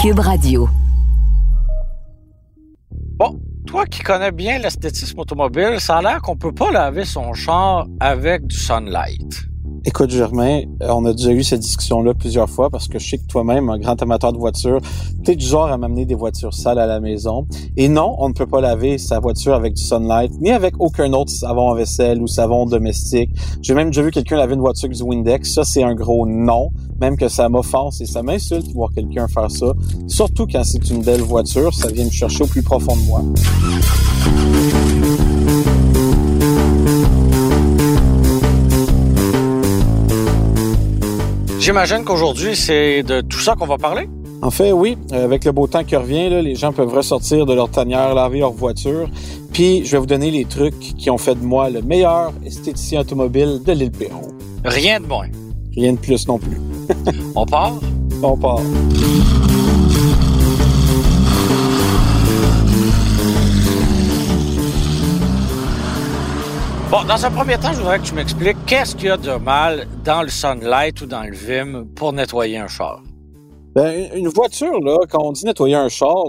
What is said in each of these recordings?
Cube Radio. Bon, toi qui connais bien l'esthétisme automobile, ça a l'air qu'on peut pas laver son char avec du sunlight. Écoute, Germain, euh, on a déjà eu cette discussion-là plusieurs fois parce que je sais que toi-même, un grand amateur de voitures, tu es du genre à m'amener des voitures sales à la maison. Et non, on ne peut pas laver sa voiture avec du sunlight, ni avec aucun autre savon à vaisselle ou savon domestique. J'ai même déjà vu quelqu'un laver une voiture avec du Windex. Ça, c'est un gros non. Même que ça m'offense et ça m'insulte de voir quelqu'un faire ça. Surtout quand c'est une belle voiture, ça vient me chercher au plus profond de moi. J'imagine qu'aujourd'hui, c'est de tout ça qu'on va parler? En fait, oui. Euh, avec le beau temps qui revient, là, les gens peuvent ressortir de leur tanière, laver leur voiture. Puis, je vais vous donner les trucs qui ont fait de moi le meilleur esthéticien automobile de l'île Perrault. Rien de moins. Rien de plus non plus. On part? On part. Bon, dans un premier temps, je voudrais que tu m'expliques qu'est-ce qu'il y a de mal dans le sunlight ou dans le Vim pour nettoyer un char. Ben, une voiture, là, quand on dit nettoyer un char,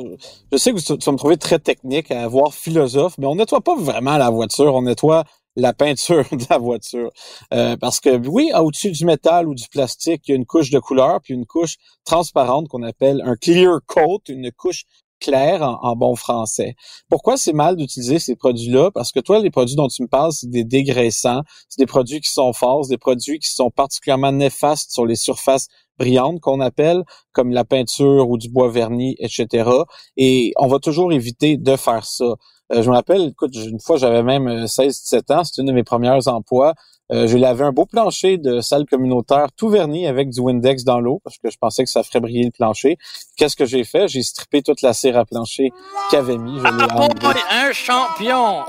je sais que tu, vas me trouver très technique, à voir philosophe, mais on nettoie pas vraiment la voiture, on nettoie la peinture de la voiture. Euh, parce que oui, au-dessus du métal ou du plastique, il y a une couche de couleur, puis une couche transparente qu'on appelle un clear coat, une couche clair en, bon français. Pourquoi c'est mal d'utiliser ces produits-là? Parce que toi, les produits dont tu me parles, c'est des dégraissants, c'est des produits qui sont forts, des produits qui sont particulièrement néfastes sur les surfaces brillantes qu'on appelle, comme la peinture ou du bois verni, etc. Et on va toujours éviter de faire ça. Euh, je me rappelle, écoute, une fois, j'avais même 16-17 euh, ans, c'était une de mes premières emplois. Euh, je lavé un beau plancher de salle communautaire tout verni avec du Windex dans l'eau parce que je pensais que ça ferait briller le plancher. Qu'est-ce que j'ai fait? J'ai strippé toute la cire à plancher qu'il avait mis. Je ah, un champion!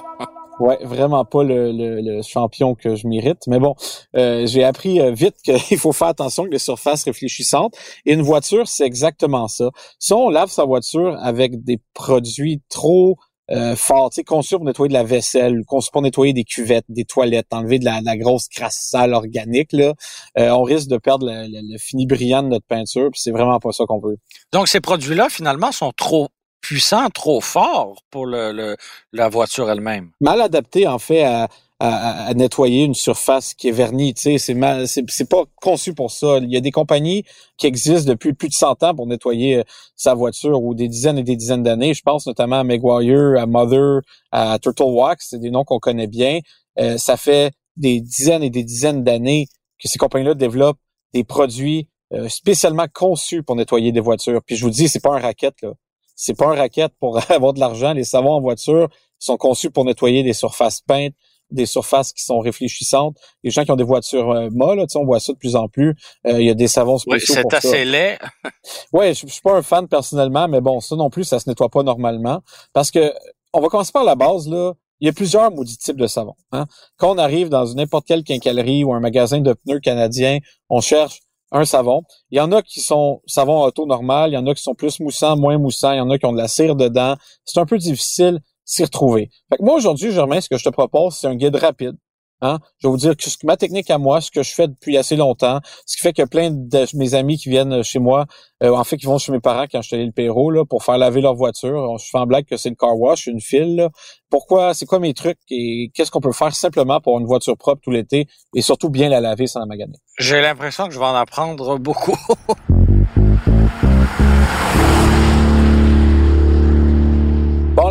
Ouais, vraiment pas le, champion que je mérite. Mais bon, euh, j'ai appris euh, vite qu'il faut faire attention avec les surfaces réfléchissantes. Et une voiture, c'est exactement ça. Si on lave sa voiture avec des produits trop euh, fort, tu sais, conçu pour nettoyer de la vaisselle, conçu pour nettoyer des cuvettes, des toilettes, enlever de la, grosse crasse sale organique, là, euh, on risque de perdre le, fini brillant de notre peinture, puis c'est vraiment pas ça qu'on veut. Donc ces produits-là, finalement, sont trop puissants, trop forts pour le, la voiture elle-même? Mal adaptés, en fait, à, à, nettoyer une surface qui est vernie. Tu sais, c'est c'est pas conçu pour ça. Il y a des compagnies qui existent depuis plus de 100 ans pour nettoyer euh, sa voiture ou des dizaines et des dizaines d'années. Je pense notamment à Maguire, à Mother, à Turtle Wax. C'est des noms qu'on connaît bien. Euh, ça fait des dizaines et des dizaines d'années que ces compagnies-là développent des produits euh, spécialement conçus pour nettoyer des voitures. Puis je vous dis, c'est pas un racket là. C'est pas un racket pour avoir de l'argent. Les savons en voiture sont conçus pour nettoyer des surfaces peintes, des surfaces qui sont réfléchissantes. Les gens qui ont des voitures euh, molles, on voit ça de plus en plus. Euh, il y a des savons spéciaux oui, c'est assez laid. ouais, je, je, suis pas un fan personnellement, mais bon, ça non plus, ça se nettoie pas normalement. Parce que on va commencer par la base, là. Il y a plusieurs maudits types de savons. Hein. Quand on arrive dans n'importe quelle quincaillerie ou un magasin de pneus canadien, on cherche un savon. Il y en a qui sont savon auto normal, il y en a qui sont plus moussants, moins moussants, il y en a qui ont de la cire dedans. C'est un peu difficile s'y retrouver. Fait que moi, aujourd'hui, Germain, ce que je te propose, c'est un guide rapide. Hein? Je vais vous dire que ma technique à moi, ce que je fais depuis assez longtemps, ce qui fait que plein de mes amis qui viennent chez moi, euh, en fait, qui vont chez mes parents quand je suis allé le Pérou, là, pour faire laver leur voiture. Je fais en blague que c'est le car wash, une file. Pourquoi? C'est quoi mes trucs et qu'est-ce qu'on peut faire simplement pour une voiture propre tout l'été et surtout bien la laver sans la maganer? J'ai l'impression que je vais en apprendre beaucoup.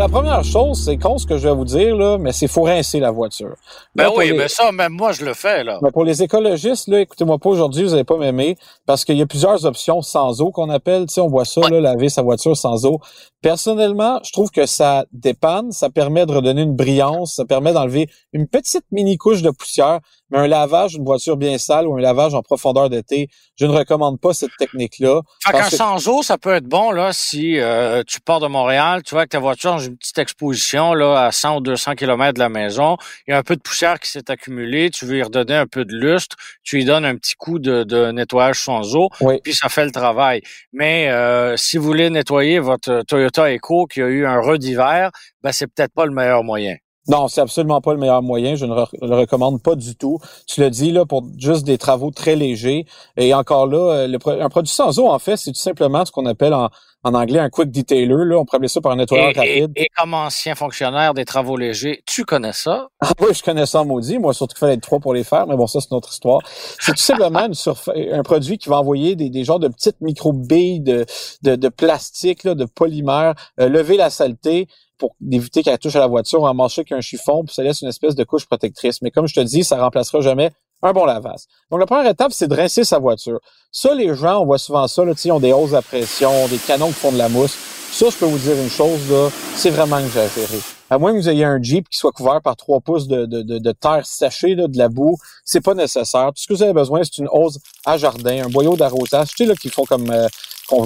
La première chose, c'est con ce que je vais vous dire, là, mais c'est faut rincer la voiture. Ben oui, mais ça, même moi, je le fais, là. Mais pour les écologistes, là, écoutez-moi pas aujourd'hui, vous n'allez pas m'aimer, parce qu'il y a plusieurs options sans eau qu'on appelle. Tu sais, on voit ça, là, laver sa voiture sans eau. Personnellement, je trouve que ça dépanne, ça permet de redonner une brillance, ça permet d'enlever une petite mini couche de poussière, mais un lavage d'une voiture bien sale ou un lavage en profondeur d'été, je ne recommande pas cette technique-là. Fait qu'un sans eau, ça peut être bon là si euh, tu pars de Montréal, tu vois que ta voiture dans une petite exposition là à 100 ou 200 km de la maison, il y a un peu de poussière qui s'est accumulée, tu veux y redonner un peu de lustre, tu lui donnes un petit coup de, de nettoyage sans eau, puis ça fait le travail. Mais euh, si vous voulez nettoyer votre Toyota Echo qui a eu un re d'hiver, ben c'est peut-être pas le meilleur moyen. Non, c'est absolument pas le meilleur moyen. Je ne le recommande pas du tout. Tu le dis là pour juste des travaux très légers. Et encore là, le, un produit sans eau, en fait, c'est tout simplement ce qu'on appelle en, en anglais un quick detailer. Là, on appeler ça par un nettoyeur rapide. Et, comme ancien fonctionnaire des travaux légers, tu connais ça? Ah oui, je connais ça maudit. Moi, surtout qu'il fallait être trois pour les faire, mais bon, ça, c'est notre histoire. C'est tout simplement un produit qui va envoyer des, des genres de petites micro-billes de, de, de, plastique, là, de polymère, euh, lever la saleté pour éviter qu'elle touche à la voiture, en marcher qu'un chiffon, puis ça laisse une espèce de couche protectrice. Mais comme je te dis, ça remplacera jamais un bon lavage. Donc, la première étape, c'est de rincer sa voiture. Ça, les gens, on voit souvent ça, là, ils ont des hausses à pression, des canons qui font de la mousse. Ça, je peux vous dire une chose, là, c'est vraiment exagéré. À moins que vous ayez un Jeep qui soit couvert par trois pouces de, de, de, terre séchée, là, de la boue, c'est pas nécessaire. Tout ce que vous avez besoin, c'est une hausse à jardin, un boyau d'arrosage, tu sais, là, qu'ils font comme euh,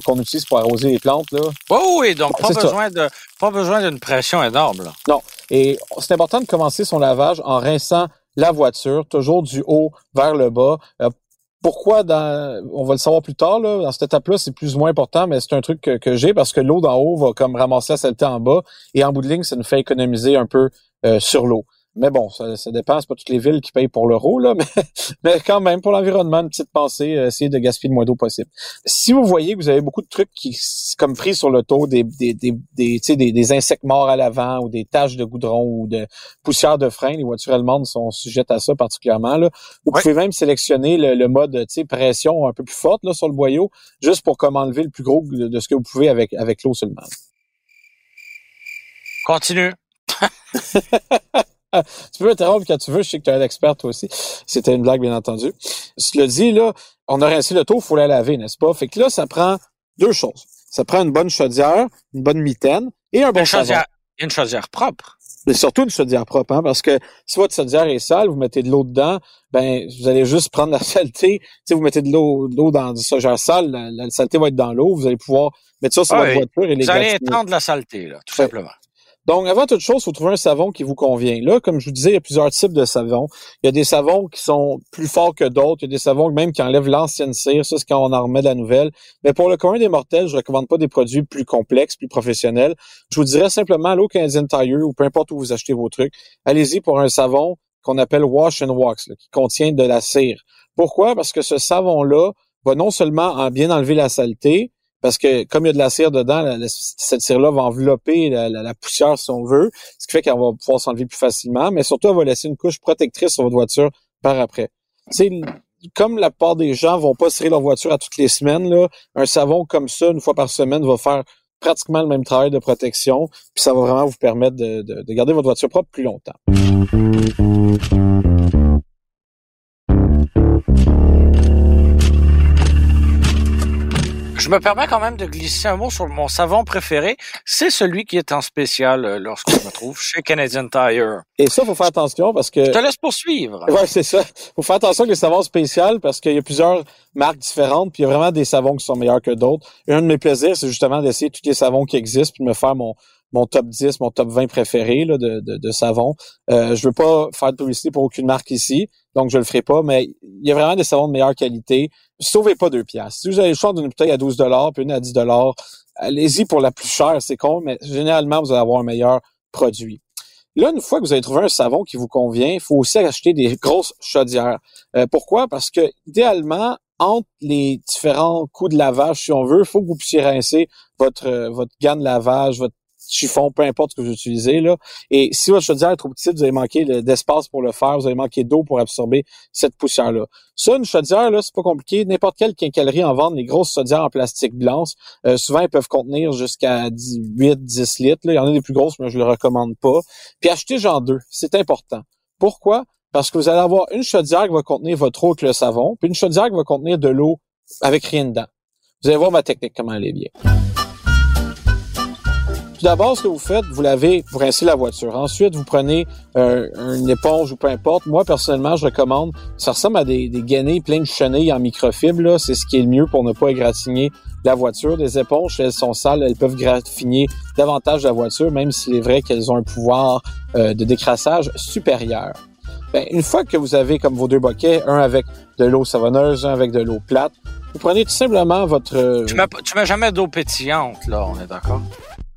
qu'on utilise pour arroser les plantes, là. Oh oui, donc pas besoin, de, pas besoin d'une pression énorme, là. Non. Et c'est important de commencer son lavage en rinçant la voiture, toujours du haut vers le bas. Euh, pourquoi dans, on va le savoir plus tard, là, dans cette étape-là, c'est plus ou moins important, mais c'est un truc que, j'ai parce que l'eau d'en haut va comme ramasser la saleté en bas et en bout de ligne, ça nous fait économiser un peu euh, sur l'eau. Mais bon, ça, ça dépend, c'est pas toutes les villes qui payent pour l'euro, là, mais, mais quand même, pour l'environnement, une petite pensée, euh, essayer de gaspiller le moins d'eau possible. Si vous voyez que vous avez beaucoup de trucs qui, comme pris sur le dos, des, des, des, des, des, des insectes morts à l'avant ou des taches de goudron ou de poussière de frein, les voitures allemandes sont sujettes à ça particulièrement. Là. Vous pouvez même sélectionner le, le mode pression un peu plus forte là, sur le boyau, juste pour comme enlever le plus gros de, de ce que vous pouvez avec, avec l'eau seulement. Continue. tu peux interrompre quand tu veux. Je sais que tu es un expert, toi aussi. C'était une blague, bien entendu. Je le dis, là, on a rincé le taux, il faut la laver, n'est-ce pas? Fait que là, ça prend deux choses. Ça prend une bonne chaudière, une bonne mitaine et un bon une savon. Une chaudière propre. Mais surtout une chaudière propre, hein, parce que si votre chaudière est sale, vous mettez de l'eau dedans, ben vous allez juste prendre la saleté. Si vous mettez de l'eau, l'eau dans une chaudière sale, la, saleté va être dans l'eau. Vous allez pouvoir mettre ça sur votre voiture et les Vous allez étendre la saleté, là, tout simplement. Donc, avant toute chose, il faut trouver un savon qui vous convient. Là, comme je vous disais, il y a plusieurs types de savons. Il y a des savons qui sont plus forts que d'autres. Il y a des savons même qui enlèvent l'ancienne cire. Ça, c'est quand on en remet la nouvelle. Mais pour le commun des mortels, je recommande pas des produits plus complexes, plus professionnels. Je vous dirais simplement l'eau Canadian Tire ou peu importe où vous achetez vos trucs. Allez-y pour un savon qu'on appelle Wash and Wax, qui contient de la cire. Pourquoi? Parce que ce savon-là va non seulement bien enlever la saleté, parce que comme il y a de la cire dedans, cette cire-là va envelopper la, poussière si on veut, ce qui fait qu'elle va pouvoir s'enlever plus facilement, mais surtout elle va laisser une couche protectrice sur votre voiture par après. C'est comme la plupart des gens vont pas serrer leur voiture à toutes les semaines, là, un savon comme ça, une fois par semaine, va faire pratiquement le même travail de protection, puis ça va vraiment vous permettre de garder votre voiture propre plus longtemps. Je me permets quand même de glisser un mot sur mon savon préféré. C'est celui qui est en spécial euh, lorsque je me trouve chez Canadian Tire. Et ça, faut faire attention parce que... Je te laisse poursuivre. Ouais, c'est ça. Faut faire attention avec les savons spéciaux parce qu'il y a plusieurs marques différentes puis il y a vraiment des savons qui sont meilleurs que d'autres. Et un de mes plaisirs, c'est justement d'essayer tous les savons qui existent puis de me faire mon, mon top 10, mon top 20 préféré là, de, de, de savon. Euh, je veux pas faire de publicité pour aucune marque ici, donc je le ferai pas, mais il y a vraiment des savons de meilleure qualité sauvez pas deux piastres. Si vous avez le choix d'une bouteille à 12 puis une à 10 allez-y pour la plus chère, c'est con, mais généralement, vous allez avoir un meilleur produit. Là, une fois que vous avez trouvé un savon qui vous convient, il faut aussi acheter des grosses chaudières. Euh, pourquoi? Parce que idéalement, entre les différents coups de lavage, si on veut, il faut que vous puissiez rincer votre, votre gamme de lavage, votre chiffon, peu importe ce que vous utilisez. Là. Et si votre chaudière est trop petite, vous allez manquer d'espace pour le faire, vous allez manquer d'eau pour absorber cette poussière-là. Ça, une chaudière, là, c'est pas compliqué. N'importe quelle quincaillerie en vente, les grosses chaudières en plastique blanche, euh, souvent, elles peuvent contenir jusqu'à 8, 10 litres. Là. Il y en a des plus grosses, mais je ne le recommande pas. Puis achetez genre deux, c'est important. Pourquoi? Parce que vous allez avoir une chaudière qui va contenir votre eau avec le savon, puis une chaudière qui va contenir de l'eau avec rien dedans. Vous allez voir ma technique, comment elle est bien. Tout d'abord, ce que vous faites, vous lavez, vous rincez la voiture. Ensuite, vous prenez euh, une éponge ou peu importe. Moi, personnellement, je recommande, ça ressemble à des, des pleins de chenilles en microfibre. C'est ce qui est le mieux pour ne pas égratigner la voiture. Des éponges, elles sont sales, elles peuvent graffiner davantage la voiture, même s'il est vrai qu'elles ont un pouvoir euh, de décrassage supérieur. Ben, une fois que vous avez comme vos deux boquets, un avec de l'eau savonneuse, un avec de l'eau plate, vous prenez tout simplement votre... Tu mets, tu mets jamais d'eau pétillante, là, on est d'accord?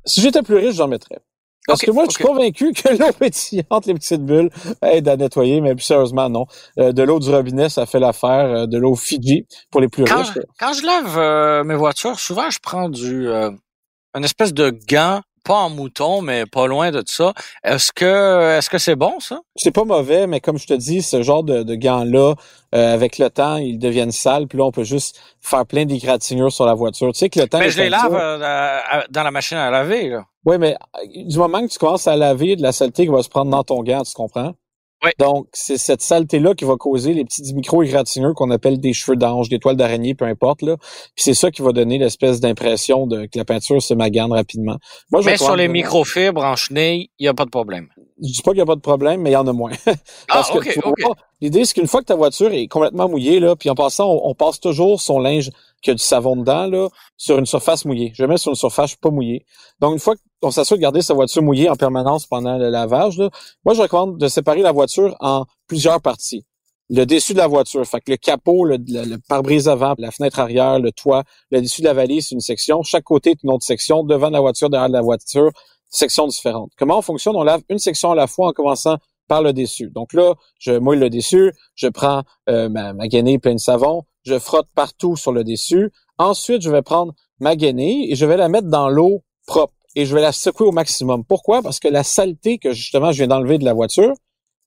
Si j'étais plus riche, j'en mettrais. Parce que moi, je suis convaincu que l'eau pétillante, les petites bulles, aide à nettoyer, mais plus sérieusement, non. Euh, de l'eau du robinet, ça fait l'affaire. Euh, de l'eau Fiji, pour les plus riches. Quand je lave mes voitures, souvent, je prends du... une espèce de gant pas en mouton, mais pas loin de ça. Est-ce que est-ce que c'est bon, ça? C'est pas mauvais, mais comme je te dis, ce genre de, de gants-là, euh, avec le temps, ils deviennent sales, puis là, on peut juste faire plein d'égratignures sur la voiture. Tu sais que le temps. Mais je les lave euh, dans la machine à laver, là. Oui, mais du moment que tu commences à laver de la saleté qui va se prendre dans ton gant, tu comprends? Donc, c'est cette saleté-là qui va causer les petits micro-égratignures qu'on appelle des cheveux d'ange, des toiles d'araignée, peu importe. Là. Puis c'est ça qui va donner l'espèce d'impression de que la peinture se magane rapidement. Moi, mais sur les microfibres en chenille, il n'y a pas de problème. Je dis pas qu'il n'y a pas de problème, mais il y en a moins. Parce ah, que l'idée, c'est qu'une fois que ta voiture est complètement mouillée, là, puis en passant, on, passe toujours son linge qui a du savon dedans, là, sur une surface mouillée. Jamais sur une surface pas mouillée. Donc, une fois qu'on s'assure de garder sa voiture mouillée en permanence pendant le lavage, moi, je recommande de séparer la voiture en plusieurs parties. Le dessus de la voiture, fait que le capot, le, pare-brise avant, la fenêtre arrière, le toit, le dessus de la valise, c'est une section. Chaque côté est une autre section. Devant la voiture, derrière la voiture, sections différentes. Comment on fonctionne? On lave une section à la fois en commençant par le dessus. Donc là, je mouille le dessus, je prends euh, ma, ma gainée pleine de savon, je frotte partout sur le dessus. Ensuite, je vais prendre ma gainée et je vais la mettre dans l'eau propre et je vais la secouer au maximum. Pourquoi? Parce que la saleté que justement je viens d'enlever de la voiture,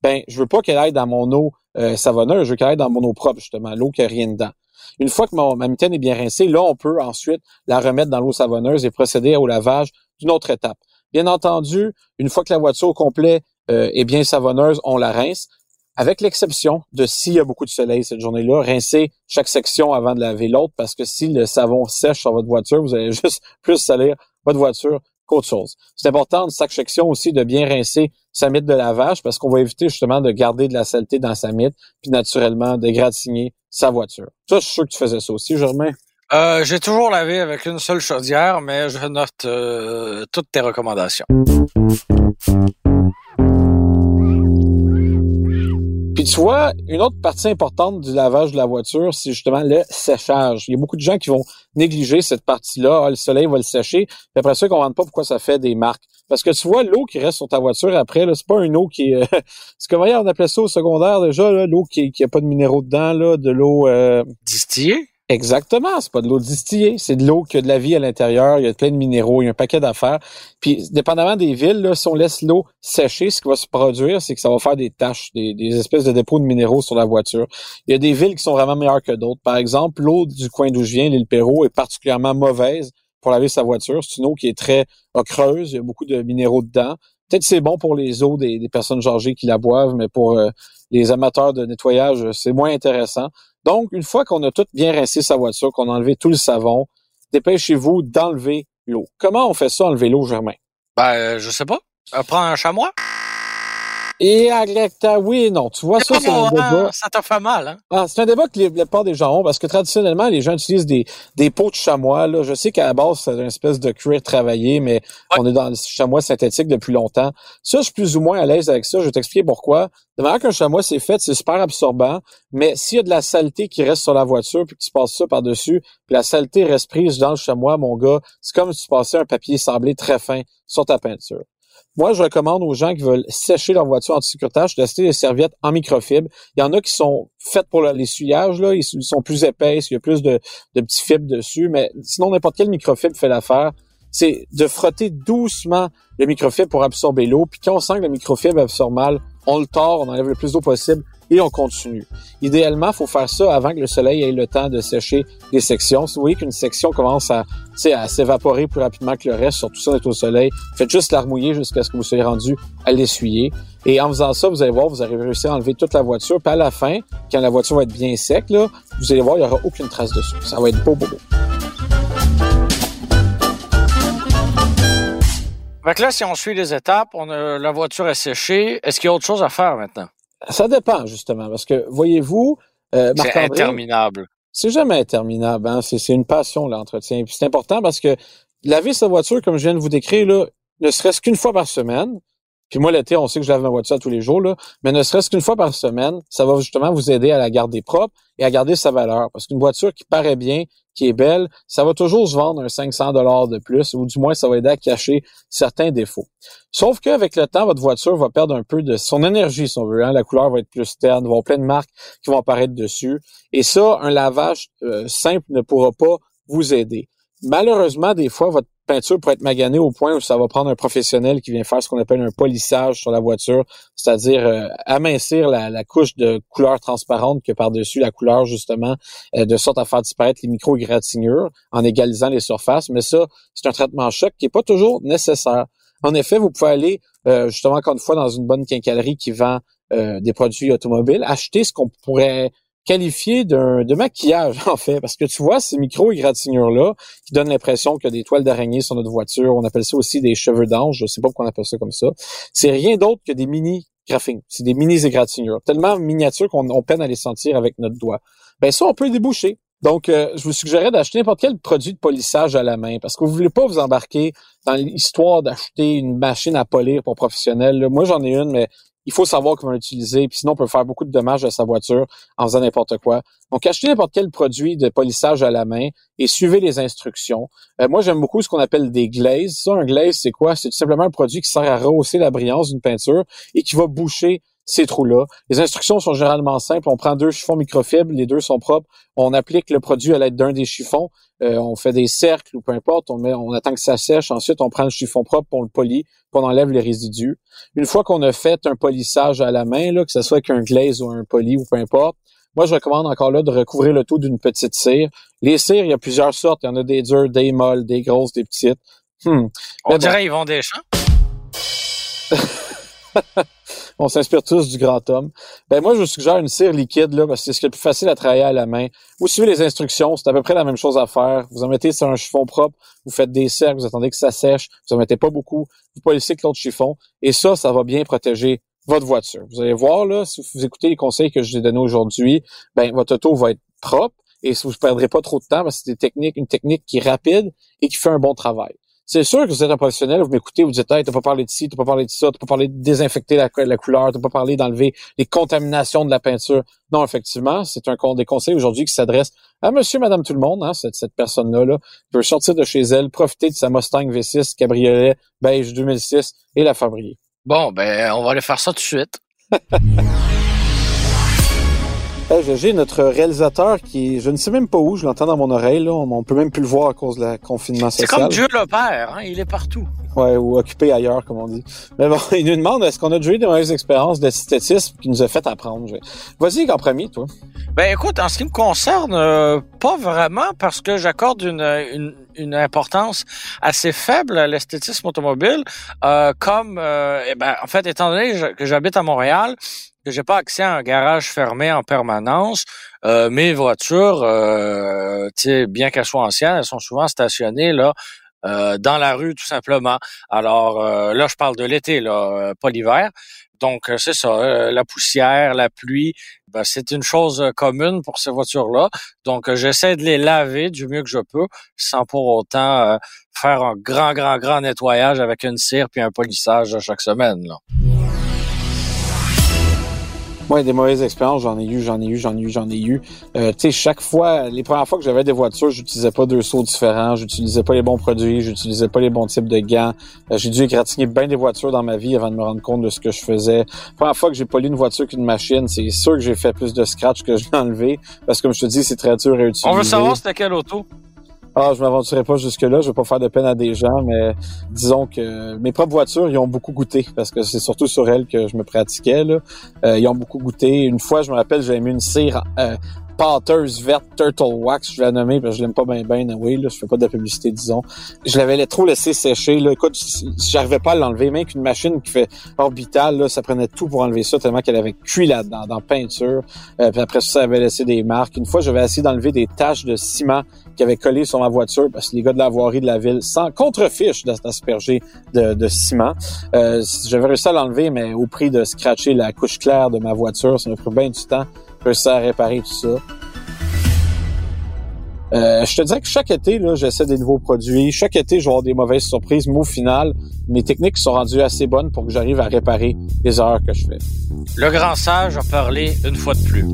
ben je veux pas qu'elle aille dans mon eau euh, savonneuse, je veux qu'elle aille dans mon eau propre justement, l'eau qui a rien dedans. Une fois que ma mitaine est bien rincée, là on peut ensuite la remettre dans l'eau savonneuse et procéder au lavage d'une autre étape. Bien entendu, une fois que la voiture au complet euh, est bien savonneuse, on la rince avec l'exception de s'il y a beaucoup de soleil cette journée-là, rincez chaque section avant de laver l'autre parce que si le savon sèche sur votre voiture, vous allez juste plus salir votre voiture qu'autre chose. C'est important de chaque section aussi de bien rincer sa mythe de lavage parce qu'on va éviter justement de garder de la saleté dans sa mythe puis naturellement de gratigner sa voiture. Ça, je suis sûr que tu faisais ça aussi, Germain. Euh, j'ai toujours lavé avec une seule chaudière, mais je note euh, toutes tes recommandations. Tu vois, une autre partie importante du lavage de la voiture, c'est justement le séchage. Il y a beaucoup de gens qui vont négliger cette partie-là. Ah, le soleil va le sécher. Puis après ça, ils comprennent pas pourquoi ça fait des marques. Parce que tu vois, l'eau qui reste sur ta voiture après, c'est pas une eau qui est... c'est comme on appelait ça au secondaire déjà, l'eau qui, qui pas de minéraux dedans, là, de l'eau... Euh... Distillée? Exactement, c'est pas de l'eau distillée, c'est de l'eau qui a de la vie à l'intérieur, il y a plein de minéraux, il y a un paquet d'affaires. Puis, dépendamment des villes, là, si on laisse l'eau sécher, ce qui va se produire, c'est que ça va faire des taches, des, espèces de dépôts de minéraux sur la voiture. Il y a des villes qui sont vraiment meilleures que d'autres. Par exemple, l'eau du coin d'où je viens, l'île Perrault, est particulièrement mauvaise pour laver sa voiture. C'est une eau qui est très creuse, il y a beaucoup de minéraux dedans. Peut-être c'est bon pour les eaux des, personnes âgées qui la boivent, mais pour euh, les amateurs de nettoyage, c'est moins intéressant. Donc, une fois qu'on a tout bien rincé sa voiture, qu'on a enlevé tout le savon, dépêchez-vous d'enlever l'eau. Comment on fait ça, enlever l'eau, Germain? Ben, euh, je sais pas. Euh, prends un chamois? Et Aglecta, oui et non. Tu vois, ça, c'est un débat. Ça t'a fait mal, hein? Ah, c'est un débat que les, la plupart des gens ont, parce que traditionnellement, les gens utilisent des, des pots de chamois. Là. Je sais qu'à la base, c'est une espèce de cuir travaillé, mais on est dans le chamois synthétique depuis longtemps. Ça, je suis plus ou moins à l'aise avec ça. Je vais t'expliquer pourquoi. De manière qu'un chamois, c'est fait, c'est super absorbant, mais s'il y a de la saleté qui reste sur la voiture, puis que tu passes ça par-dessus, puis la saleté reste prise dans le chamois, mon gars, c'est comme si tu passais un papier sablé très fin sur ta peinture. Moi, je recommande aux gens qui veulent sécher leur voiture anti-sécurtage d'acheter des serviettes en microfibre. Il y en a qui sont faites pour l'essuyage, là, ils sont plus épaisses, il y a plus de, de petits fibres dessus, mais sinon, n'importe quelle microfibre fait l'affaire. C'est de frotter doucement le microfibre pour absorber l'eau, puis quand on sent que le microfibre absorbe mal, on le tord, on enlève le plus d'eau possible et on continue. Idéalement, il faut faire ça avant que le soleil ait le temps de sécher les sections. Si vous voyez qu'une section commence à, à s'évaporer plus rapidement que le reste, surtout ça est au soleil, faites juste la remouiller jusqu'à ce que vous soyez rendu à l'essuyer. Et en faisant ça, vous allez voir, vous allez réussir à enlever toute la voiture. Puis à la fin, quand la voiture va être bien sec, là, vous allez voir, il n'y aura aucune trace dessus. Ça va être beau, beau, beau. Fait là, si on suit les étapes, on a, la voiture est séchée. Est-ce qu'il y a autre chose à faire maintenant? Ça dépend, justement, parce que, voyez-vous, euh, C'est interminable. C'est jamais interminable, hein? C'est une passion, l'entretien. c'est important parce que laver sa voiture, comme je viens de vous décrire, là, ne serait-ce qu'une fois par semaine, Puis moi, l'été, on sait que je lave ma voiture tous les jours, mais ne serait-ce qu'une fois par semaine, ça va justement vous aider à la garder propre et à garder sa valeur. Parce qu'une voiture qui paraît bien, qui est belle, ça va toujours se vendre un 500 dollars de plus, ou du moins ça va aider à cacher certains défauts. Sauf qu'avec le temps, votre voiture va perdre un peu de son énergie, si on veut. Hein? La couleur va être plus terne, va avoir plein de marques qui vont apparaître dessus. Et ça, un lavage euh, simple ne pourra pas vous aider. Malheureusement, des fois, votre peinture pourrait être maganée au point où ça va prendre un professionnel qui vient faire ce qu'on appelle un polissage sur la voiture, c'est-à-dire euh, amincir la, couche de couleur transparente que par-dessus la couleur, justement, euh, de sorte à faire disparaître les micro-égratignures en égalisant les surfaces. Mais ça, c'est un traitement choc qui n'est pas toujours nécessaire. En effet, vous pouvez aller, euh, justement, encore une fois, dans une bonne quincaillerie qui vend des produits automobiles, acheter ce qu'on pourrait qualifié d'un de maquillage en fait. Parce que tu vois ces micro égratignures là qui donnent l'impression qu'il y a des toiles d'araignée sur notre voiture on appelle ça aussi des cheveux d'ange je sais pas pourquoi on appelle ça comme ça. C'est rien d'autre que des mini graphing c'est des mini égratignures tellement miniatures qu'on peine à les sentir avec notre doigt. Ben ça on peut déboucher. Donc, euh, je vous suggérerais d'acheter n'importe quel produit de polissage à la main parce que vous voulez pas vous embarquer dans l'histoire d'acheter une machine à polir pour professionnels. Moi, j'en ai une, mais il faut savoir comment l'utiliser, puis sinon on peut faire beaucoup de dommages à sa voiture en faisant n'importe quoi. Donc, achetez n'importe quel produit de polissage à la main et suivez les instructions. Euh, moi, j'aime beaucoup ce qu'on appelle des glazes. Ça, un glaze, c'est quoi? C'est tout simplement un produit qui sert à rehausser la brillance d'une peinture et qui va boucher ces trous-là. Les instructions sont généralement simples. On prend deux chiffons microfibres, les deux sont propres. On applique le produit à l'aide d'un des chiffons. Euh, on fait des cercles ou peu importe. On, met, on attend que ça sèche. Ensuite, on prend le chiffon propre, on le polie, puis on enlève les résidus. Une fois qu'on a fait un polissage à la main, là, que ce soit avec un glaze ou un poli ou peu importe, moi, je recommande encore là de recouvrir le tout d'une petite cire. Les cires, il y a plusieurs sortes. Il y en a des dures, des molles, des grosses, des petites. Hmm. On dirait ils vont des champs. on s'inspire tous du grand homme. Ben moi, je vous suggère une cire liquide là, parce que c'est ce qui est le plus facile à travailler à la main. Vous suivez les instructions, c'est à peu près la même chose à faire. Vous en mettez sur un chiffon propre, vous faites des cercles, vous attendez que ça sèche, vous en mettez pas beaucoup, vous polissez avec l'autre chiffon, et ça, ça va bien protéger votre voiture. Vous allez voir là, si vous écoutez les conseils que je vous ai donnés aujourd'hui, ben votre auto va être propre et vous ne perdrez pas trop de temps parce que c'est une technique qui est rapide et qui fait un bon travail. C'est sûr que vous êtes un professionnel, vous m'écoutez, vous dites, hey, t'as pas parlé de ci, t'as pas parlé de ça, t'as pas parlé de désinfecter la, la couleur, t'as pas parlé d'enlever les contaminations de la peinture. Non, effectivement, c'est un des conseils aujourd'hui qui s'adresse à monsieur, madame, tout le monde, hein, cette, cette personne-là, là, peut sortir de chez elle, profiter de sa Mustang V6 cabriolet beige 2006 et la fabriquer. Bon, ben, on va aller faire ça tout de suite. J'ai notre réalisateur qui je ne sais même pas où, je l'entends dans mon oreille, là. On, peut même plus le voir à cause de la confinement social. C'est comme Dieu le Père, hein? il est partout. Ouais, ou occupé ailleurs, comme on dit. Mais bon, il nous demande est-ce qu'on a déjà eu des mauvaises expériences d'esthétisme qui nous a fait apprendre? Vas-y en premier, toi. Ben écoute, en ce qui me concerne, euh, pas vraiment parce que j'accorde une, une, une, importance assez faible à l'esthétisme automobile. Euh, comme euh, eh ben, en fait, étant donné que j'habite à Montréal, que j'ai pas accès à un garage fermé en permanence. Euh, mes voitures, euh, bien qu'elles soient anciennes, elles sont souvent stationnées là euh, dans la rue tout simplement. Alors euh, là, je parle de l'été, là, pas l'hiver. Donc c'est ça, la poussière, la pluie, ben, c'est une chose commune pour ces voitures-là. Donc j'essaie de les laver du mieux que je peux, sans pour autant faire un grand, grand, grand nettoyage avec une cire puis un polissage chaque semaine. Là. Ouais, des mauvaises expériences, j'en ai eu, j'en ai eu, j'en ai eu, j'en ai eu. Euh, tu sais, chaque fois, les premières fois que j'avais des voitures, j'utilisais pas deux sauts différents, j'utilisais pas les bons produits, j'utilisais pas les bons types de gants. Euh, j'ai dû égratigner bien des voitures dans ma vie avant de me rendre compte de ce que je faisais. La première fois que j'ai poli une voiture qu'une machine, c'est sûr que j'ai fait plus de scratch que je l'ai enlevé, parce que comme je te dis, c'est très dur à utiliser. On veut savoir c'était quelle auto? Ah, je m'aventurerai pas jusque-là, je vais pas faire de peine à des gens, mais disons que mes propres voitures, ils ont beaucoup goûté, parce que c'est surtout sur elles que je me pratiquais. Là. Euh, ils ont beaucoup goûté. Une fois, je me rappelle, j'avais mis une cire euh, pâteuse verte Turtle Wax, je l'ai nommé parce que je l'aime pas bien bien, oui, je fais pas de publicité, disons. Je l'avais trop laissé sécher, là. Écoute, j'arrivais pas à l'enlever, même qu'une machine qui fait orbital, là, ça prenait tout pour enlever ça, tellement qu'elle avait cuit là-dedans, dans peinture. Euh, puis après ça, ça avait laissé des marques. Une fois, j'avais essayé d'enlever des taches de ciment qui avaient collé sur ma voiture parce que les gars de la voirie de la ville, sans contrefiche d'asperger de, de ciment. Euh, j'avais réussi à l'enlever, mais au prix de scratcher la couche claire de ma voiture, ça m'a pris bien du temps réussir à réparer tout ça. Euh, je te dirais que chaque été, là, j'essaie des nouveaux produits. Chaque été, je vais avoir des mauvaises surprises, mais au final, mes techniques sont rendues assez bonnes pour que j'arrive à réparer les erreurs que je fais. Le grand sage a parlé une fois de plus.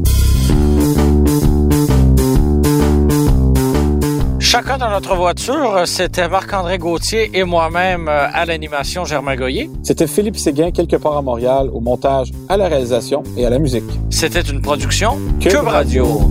Chacun dans notre voiture, c'était Marc-André Gauthier et moi-même euh, à l'animation Germain Goyer. C'était Philippe Séguin, quelque part à Montréal, au montage, à la réalisation et à la musique. C'était une production Cube Cube Radio.